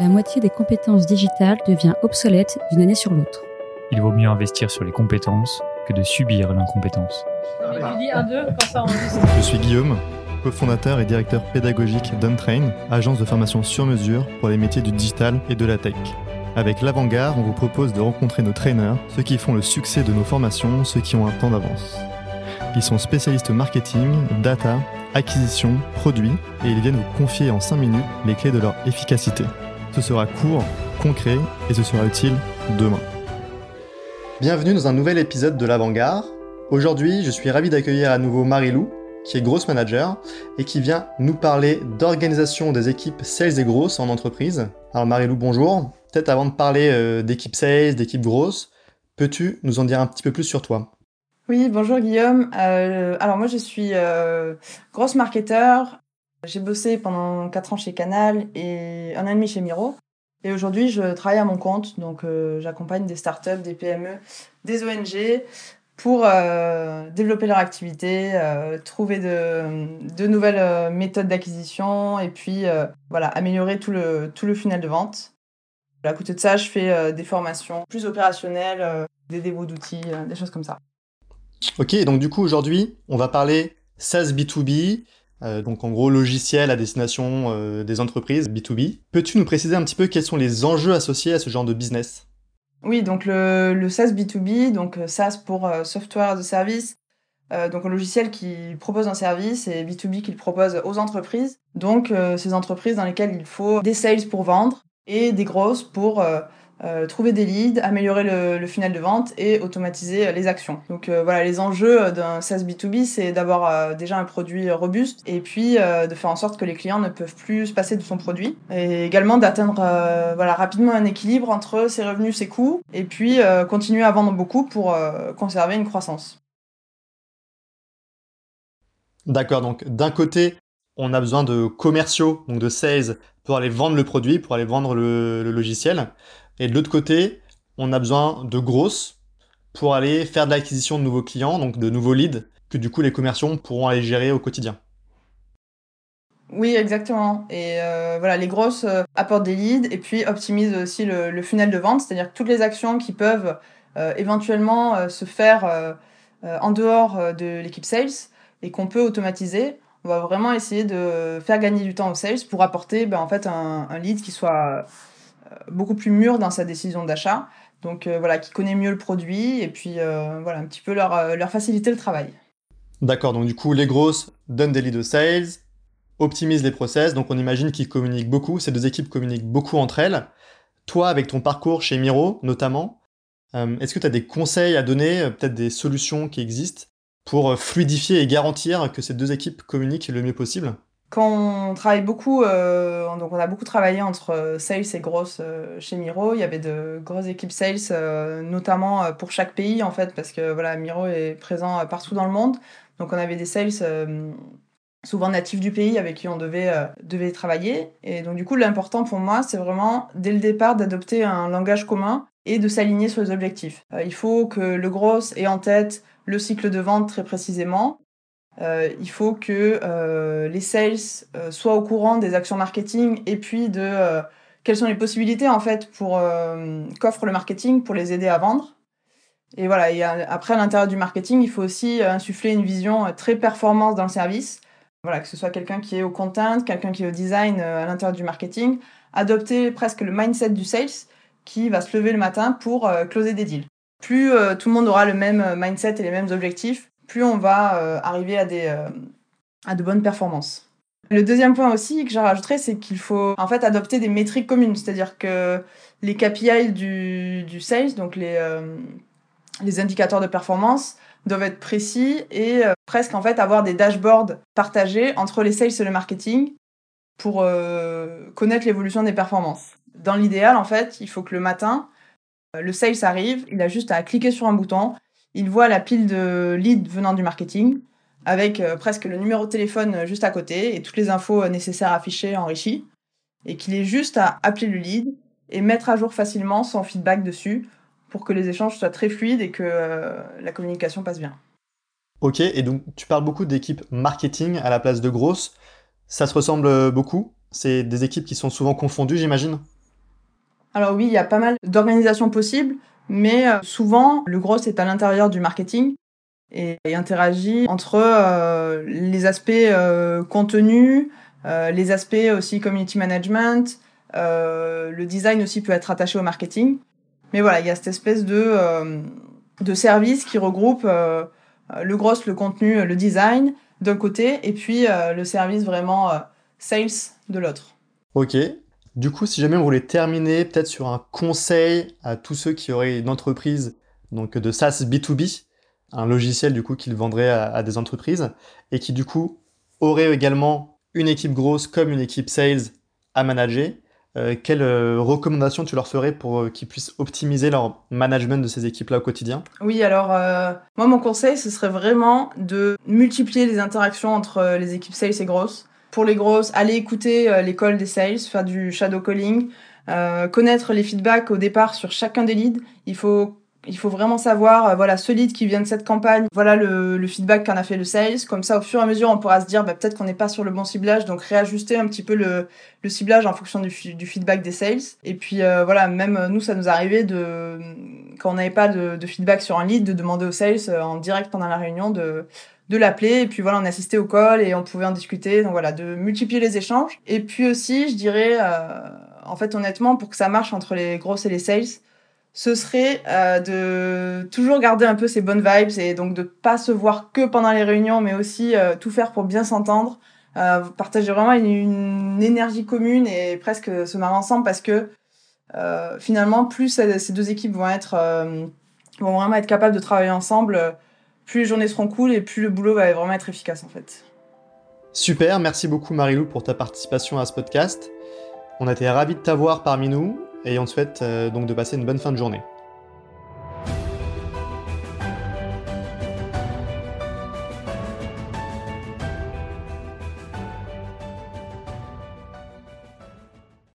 La moitié des compétences digitales devient obsolète d'une année sur l'autre. Il vaut mieux investir sur les compétences que de subir l'incompétence. Je suis Guillaume, cofondateur et directeur pédagogique d'Untrain, agence de formation sur mesure pour les métiers du digital et de la tech. Avec l'Avant-Garde, on vous propose de rencontrer nos traîneurs, ceux qui font le succès de nos formations, ceux qui ont un temps d'avance. Ils sont spécialistes marketing, data, acquisition, produits, et ils viennent vous confier en 5 minutes les clés de leur efficacité. Ce sera court, concret, et ce sera utile demain. Bienvenue dans un nouvel épisode de l'Avant-Garde. Aujourd'hui, je suis ravi d'accueillir à nouveau Marie-Lou, qui est grosse manager et qui vient nous parler d'organisation des équipes sales et grosses en entreprise. Alors Marie-Lou, bonjour. Peut-être avant de parler euh, d'équipe sales, d'équipe grosse, peux-tu nous en dire un petit peu plus sur toi? Oui, bonjour Guillaume. Euh, alors moi je suis euh, grosse marketeur. J'ai bossé pendant 4 ans chez Canal et un an et demi chez Miro. Et aujourd'hui, je travaille à mon compte, donc j'accompagne des startups, des PME, des ONG pour euh, développer leur activité, euh, trouver de, nouvelles euh, méthodes d'acquisition et puis voilà, améliorer tout le, tout le funnel de vente. À côté de ça, je fais des formations plus opérationnelles, des démos d'outils, des choses comme ça. Ok, donc du coup aujourd'hui, on va parler SaaS B2B, donc en gros logiciel à destination des entreprises B2B. Peux-tu nous préciser un petit peu quels sont les enjeux associés à ce genre de business? Oui, donc le, SaaS B2B, donc euh, SaaS pour euh, Software as a Service, euh, donc un logiciel qui propose un service et B2B qui le propose aux entreprises. Donc ces entreprises dans lesquelles il faut des sales pour vendre et des grosses pour euh, trouver des leads, améliorer le, le, funnel de vente et automatiser euh, les actions. Donc euh, voilà, les enjeux d'un SaaS B2B, c'est d'avoir déjà un produit robuste et puis de faire en sorte que les clients ne peuvent plus se passer de son produit et également d'atteindre voilà rapidement un équilibre entre ses revenus, ses coûts et puis continuer à vendre beaucoup pour conserver une croissance. D'accord, donc d'un côté, on a besoin de commerciaux, donc de sales, pour aller vendre le produit, pour aller vendre le logiciel. Et de l'autre côté, on a besoin de grosses pour aller faire de l'acquisition de nouveaux clients, donc de nouveaux leads, que du coup les commerciaux pourront aller gérer au quotidien. Oui, exactement. Et euh, voilà, les grosses euh, apportent des leads et puis optimisent aussi le, funnel de vente, c'est-à-dire toutes les actions qui peuvent euh, éventuellement se faire en dehors de l'équipe sales et qu'on peut automatiser, on va vraiment essayer de faire gagner du temps aux sales pour apporter ben, en fait un, lead qui soit beaucoup plus mûr dans sa décision d'achat. Donc euh, voilà, qui connaît mieux le produit et puis euh, voilà, un petit peu leur, leur faciliter le travail. D'accord, donc du coup, les grosses donnent des leads de sales, optimisent les process, donc on imagine qu'ils communiquent beaucoup, ces deux équipes communiquent beaucoup entre elles. Toi, avec ton parcours chez Miro notamment, est-ce que tu as des conseils à donner, peut-être des solutions qui existent pour fluidifier et garantir que ces deux équipes communiquent le mieux possible? Quand on travaille beaucoup, euh, donc on a beaucoup travaillé entre euh, sales et grosses euh, chez Miro. Il y avait de grosses équipes sales, notamment pour chaque pays en fait, parce que voilà, Miro est présent partout dans le monde. Donc on avait des sales souvent natifs du pays avec qui on devait, travailler. Et donc du coup, l'important pour moi, c'est vraiment dès le départ d'adopter un langage commun et de s'aligner sur les objectifs. il faut que le gros ait en tête le cycle de vente très précisément, euh, il faut que euh, les sales euh, soient au courant des actions marketing et puis de quelles sont les possibilités en fait pour qu'offre le marketing pour les aider à vendre. Et voilà, et après à l'intérieur du marketing, il faut aussi insuffler une vision très performance dans le service. Voilà, que ce soit quelqu'un qui est au content, quelqu'un qui est au design à l'intérieur du marketing, adopter presque le mindset du sales qui va se lever le matin pour closer des deals. Plus tout le monde aura le même mindset et les mêmes objectifs, plus on va euh, arriver à, des, euh, à de bonnes performances. Le deuxième point aussi que j'ai rajouté, c'est qu'il faut en fait adopter des métriques communes, c'est-à-dire que les KPI du, du sales, donc les, euh, les indicateurs de performance, doivent être précis et presque en fait avoir des dashboards partagés entre les sales et le marketing pour connaître l'évolution des performances. Dans l'idéal, en fait, il faut que le matin, le sales arrive, il a juste à cliquer sur un bouton, il voit la pile de leads venant du marketing avec euh, presque le numéro de téléphone euh, juste à côté et toutes les infos euh, nécessaires affichées, enrichies, et qu'il est juste à appeler le lead et mettre à jour facilement son feedback dessus pour que les échanges soient très fluides et que la communication passe bien. Ok, et donc tu parles beaucoup d'équipes marketing à la place de grosses. Ça se ressemble beaucoup? C'est des équipes qui sont souvent confondues, j'imagine? Alors oui, il y a pas mal d'organisations possibles, mais souvent le gros est à l'intérieur du marketing et, interagit entre les aspects contenu, les aspects aussi community management, le design aussi peut être attaché au marketing. Mais voilà, il y a cette espèce de, de service qui regroupe le gros, le contenu, le design d'un côté, et puis le service vraiment sales de l'autre. Ok. Du coup, si jamais on voulait terminer peut-être sur un conseil à tous ceux qui auraient une entreprise donc de SaaS B2B, un logiciel du coup qu'ils vendraient à, des entreprises et qui du coup aurait également une équipe grosse comme une équipe sales à manager, euh, quelles euh, recommandations tu leur ferais pour euh, qu'ils puissent optimiser leur management de ces équipes-là au quotidien? Oui, alors moi mon conseil ce serait vraiment de multiplier les interactions entre les équipes sales et grosses pour les grosses, aller écouter euh, l'école des sales, faire du shadow calling, euh, connaître les feedbacks au départ sur chacun des leads. Il faut il faut vraiment savoir, euh, voilà, ce lead qui vient de cette campagne, voilà le, feedback qu'en a fait le sales. Comme ça, au fur et à mesure, on pourra se dire, bah, peut-être qu'on n'est pas sur le bon ciblage, donc réajuster un petit peu le, ciblage en fonction du, feedback des sales. Et puis, voilà, même nous, ça nous arrivait de, quand on n'avait pas de, de, feedback sur un lead, de demander aux sales en direct pendant la réunion de, de l'appeler et puis voilà on assistait au call et on pouvait en discuter. Donc voilà de multiplier les échanges. Et puis aussi je dirais euh, en fait honnêtement pour que ça marche entre les grosses et les sales ce serait euh, de toujours garder un peu ces bonnes vibes et donc de pas se voir que pendant les réunions mais aussi euh, tout faire pour bien s'entendre. Partager vraiment une, énergie commune et presque se marrer ensemble parce que finalement plus ces deux équipes vont être vont vraiment être capables de travailler ensemble plus les journées seront cool et plus le boulot va vraiment être efficace en fait. Super, merci beaucoup Marilou pour ta participation à ce podcast. On a été ravis de t'avoir parmi nous et on te souhaite euh, donc de passer une bonne fin de journée.